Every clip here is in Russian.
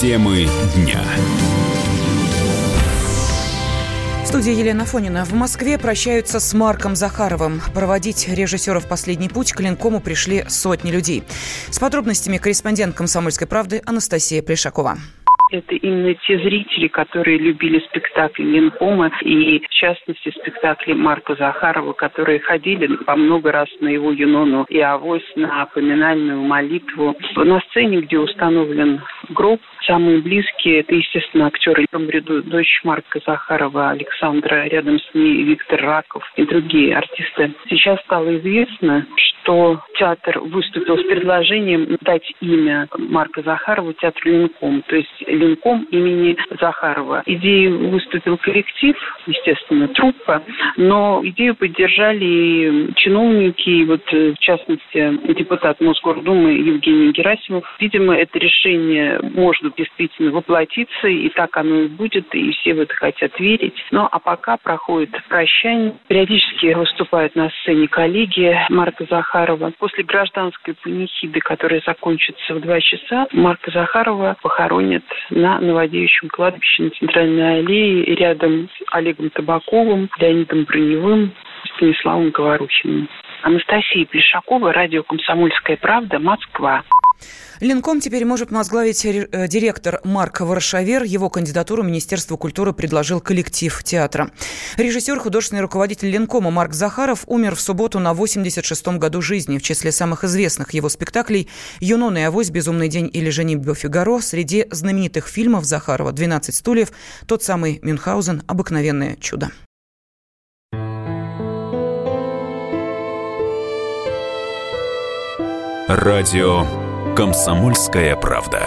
Темы дня. Студия Елена Фонина. В Москве прощаются с Марком Захаровым. Проводить режиссера в последний путь к Ленкому пришли сотни людей. С подробностями корреспондент «Комсомольской правды» Анастасия Плешакова это именно те зрители, которые любили спектакли Ленкома и, в частности, спектакли Марка Захарова, которые ходили по много раз на его Юнону и Авось на поминальную молитву. На сцене, где установлен гроб, самые близкие, это, естественно, актеры в дочь Марка Захарова, Александра, рядом с ней Виктор Раков и другие артисты. Сейчас стало известно, что театр выступил с предложением дать имя Марка Захарова театру Ленком, то есть Ленком имени Захарова. Идею выступил коллектив, естественно, труппа, но идею поддержали чиновники, вот в частности депутат Мосгордумы Евгений Герасимов. Видимо, это решение может действительно воплотиться, и так оно и будет, и все в это хотят верить. Ну, а пока проходит прощание. Периодически выступают на сцене коллеги Марка Захарова. После гражданской панихиды, которая закончится в два часа, Марка Захарова похоронят на Новодевичьем кладбище на Центральной аллее рядом с Олегом Табаковым, Леонидом Броневым, Станиславом Говорухиным. Анастасия Плешакова, радио «Комсомольская правда», Москва. Ленком теперь может возглавить э, директор Марк Варшавер. Его кандидатуру Министерство культуры предложил коллектив театра. Режиссер, художественный руководитель Ленкома Марк Захаров умер в субботу на 86-м году жизни. В числе самых известных его спектаклей «Юнон и авось», «Безумный день» или «Женитьба Фигаро» среди знаменитых фильмов Захарова «12 стульев», тот самый Мюнхгаузен «Обыкновенное чудо». Радио «Комсомольская правда».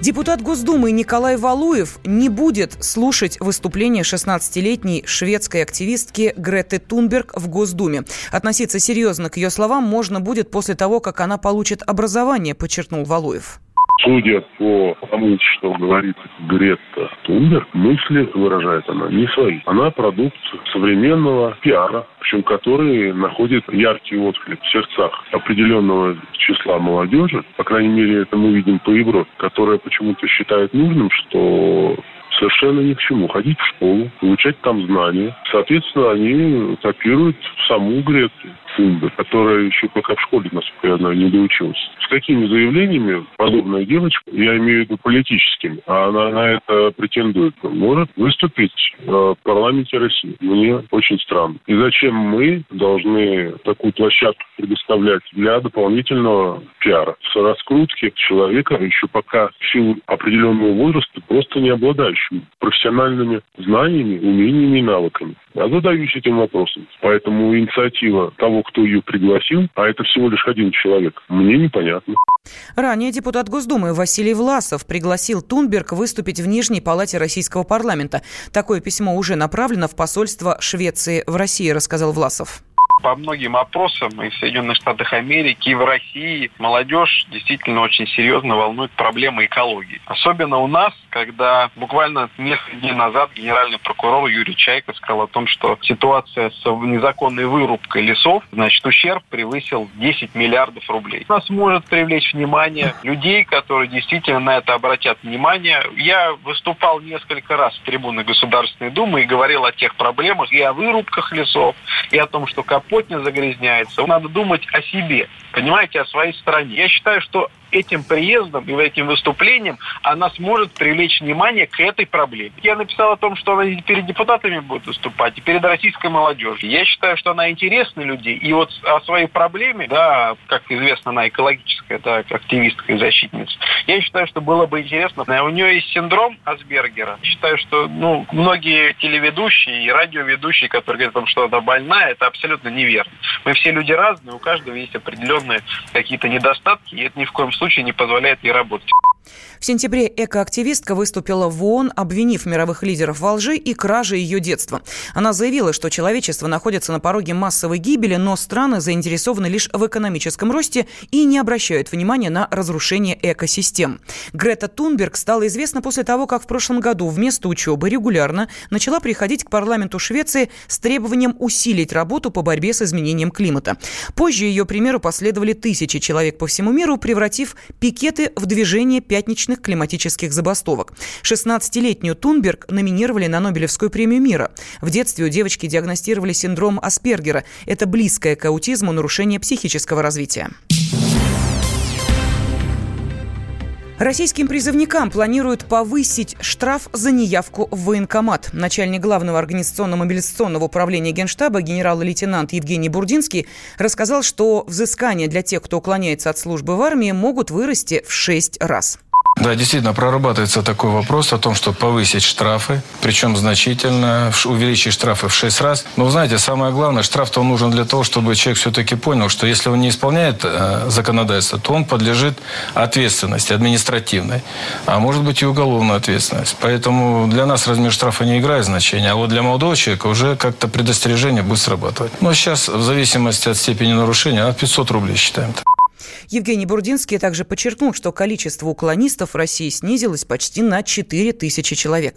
Депутат Госдумы Николай Валуев не будет слушать выступление 16-летней шведской активистки Греты Тунберг в Госдуме. Относиться серьезно к ее словам можно будет после того, как она получит образование, подчеркнул Валуев. Судя по тому, что говорит Гретта Тунберг, мысли выражает она не свои. Она продукт современного пиара, причем который находит яркий отклик в сердцах определенного числа молодежи, по крайней мере, это мы видим по Европе, которая почему-то считает нужным, что совершенно ни к чему. Ходить в школу, получать там знания. Соответственно, они копируют саму Грецию. Фунда, которая еще пока в школе, насколько я знаю, не доучилась. С какими заявлениями подобная девочка, я имею в виду политическими, а она на это претендует, может выступить э, в парламенте России. Мне очень странно. И зачем мы должны такую площадку предоставлять для дополнительного пиара, с раскрутки человека, еще пока в силу определенного возраста, просто не обладающим профессиональными знаниями, умениями и навыками. Я задаюсь этим вопросом. Поэтому инициатива того, кто ее пригласил, а это всего лишь один человек, мне непонятно. Ранее депутат Госдумы Василий Власов пригласил Тунберг выступить в Нижней палате российского парламента. Такое письмо уже направлено в посольство Швеции в России, рассказал Власов. По многим опросам и в Соединенных Штатах Америки, и в России молодежь действительно очень серьезно волнует проблемы экологии. Особенно у нас, когда буквально несколько дней назад генеральный прокурор Юрий Чайко сказал о том, что ситуация с незаконной вырубкой лесов, значит, ущерб превысил 10 миллиардов рублей. Нас может привлечь внимание людей, которые действительно на это обратят внимание. Я выступал несколько раз в трибуны Государственной Думы и говорил о тех проблемах и о вырубках лесов, и о том, что Капотня загрязняется. Надо думать о себе, понимаете, о своей стране. Я считаю, что этим приездом и этим выступлением она сможет привлечь внимание к этой проблеме. Я написал о том, что она перед депутатами будет выступать, и перед российской молодежью. Я считаю, что она интересна людей. И вот о своей проблеме, да, как известно, она экологическая, да, активистка и защитница, я считаю, что было бы интересно. У нее есть синдром Асбергера. Считаю, что ну, многие телеведущие и радиоведущие, которые говорят о том, что она больная, это абсолютно неверно. Мы все люди разные, у каждого есть определенные какие-то недостатки, и это ни в коем случае не позволяет ей работать. В сентябре экоактивистка выступила в ООН, обвинив мировых лидеров во лжи и краже ее детства. Она заявила, что человечество находится на пороге массовой гибели, но страны заинтересованы лишь в экономическом росте и не обращают внимания на разрушение экосистем. Грета Тунберг стала известна после того, как в прошлом году вместо учебы регулярно начала приходить к парламенту Швеции с требованием усилить работу по борьбе с изменением климата. Позже ее примеру последовали тысячи человек по всему миру, превратив пикеты в движение пятничных климатических забастовок. 16-летнюю Тунберг номинировали на Нобелевскую премию мира. В детстве у девочки диагностировали синдром Аспергера. Это близкое к аутизму нарушение психического развития. Российским призывникам планируют повысить штраф за неявку в военкомат. Начальник главного организационно-мобилизационного управления Генштаба генерал-лейтенант Евгений Бурдинский рассказал, что взыскания для тех, кто уклоняется от службы в армии, могут вырасти в шесть раз. Да, действительно, прорабатывается такой вопрос о том, что повысить штрафы, причем значительно, увеличить штрафы в 6 раз. Но, знаете, самое главное, штраф-то нужен для того, чтобы человек все-таки понял, что если он не исполняет э, законодательство, то он подлежит ответственности административной, а может быть и уголовной ответственности. Поэтому для нас размер штрафа не играет значения, а вот для молодого человека уже как-то предостережение будет срабатывать. Но сейчас, в зависимости от степени нарушения, от 500 рублей считаем. -то. Евгений Бурдинский также подчеркнул, что количество уклонистов в России снизилось почти на 4 тысячи человек.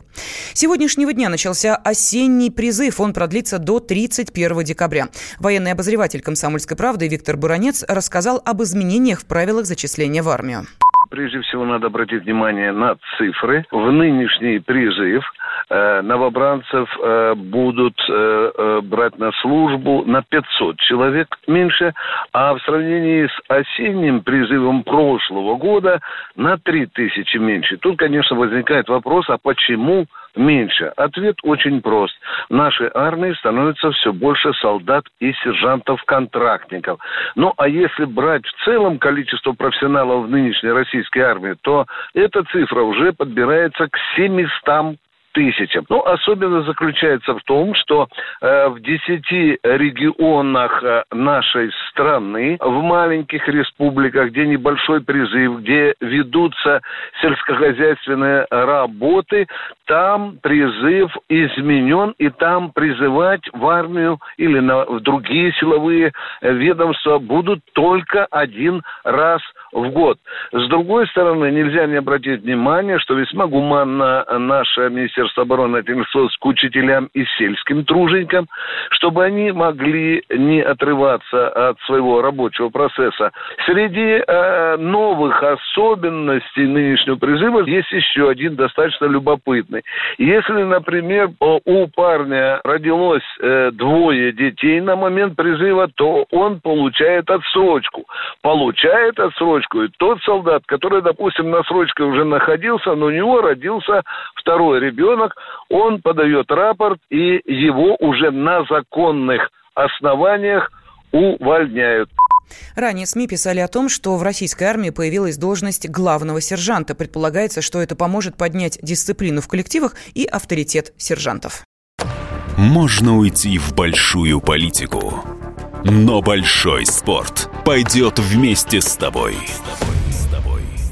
С сегодняшнего дня начался осенний призыв. Он продлится до 31 декабря. Военный обозреватель «Комсомольской правды» Виктор Буранец рассказал об изменениях в правилах зачисления в армию. Прежде всего надо обратить внимание на цифры. В нынешний призыв э, новобранцев э, будут э, брать на службу на 500 человек меньше, а в сравнении с осенним призывом прошлого года на 3000 меньше. Тут, конечно, возникает вопрос, а почему меньше? Ответ очень прост. В нашей армии становится все больше солдат и сержантов-контрактников. Ну, а если брать в целом количество профессионалов в нынешней российской армии, то эта цифра уже подбирается к 700 тысячам. Ну, особенно заключается в том, что э, в десяти регионах э, нашей страны, в маленьких республиках, где небольшой призыв, где ведутся сельскохозяйственные работы, там призыв изменен, и там призывать в армию или на, в другие силовые ведомства будут только один раз в год. С другой стороны, нельзя не обратить внимание, что весьма гуманно наше Министерство обороны отнеслось к учителям и сельским труженикам, чтобы они могли не отрываться от своего рабочего процесса. Среди э, новых особенностей нынешнего призыва есть еще один достаточно любопытный. Если, например, у парня родилось э, двое детей на момент призыва, то он получает отсрочку. Получает отсрочку срочку. И тот солдат, который, допустим, на срочке уже находился, но у него родился второй ребенок, он подает рапорт, и его уже на законных основаниях увольняют. Ранее СМИ писали о том, что в российской армии появилась должность главного сержанта. Предполагается, что это поможет поднять дисциплину в коллективах и авторитет сержантов. Можно уйти в большую политику но большой спорт пойдет вместе с тобой.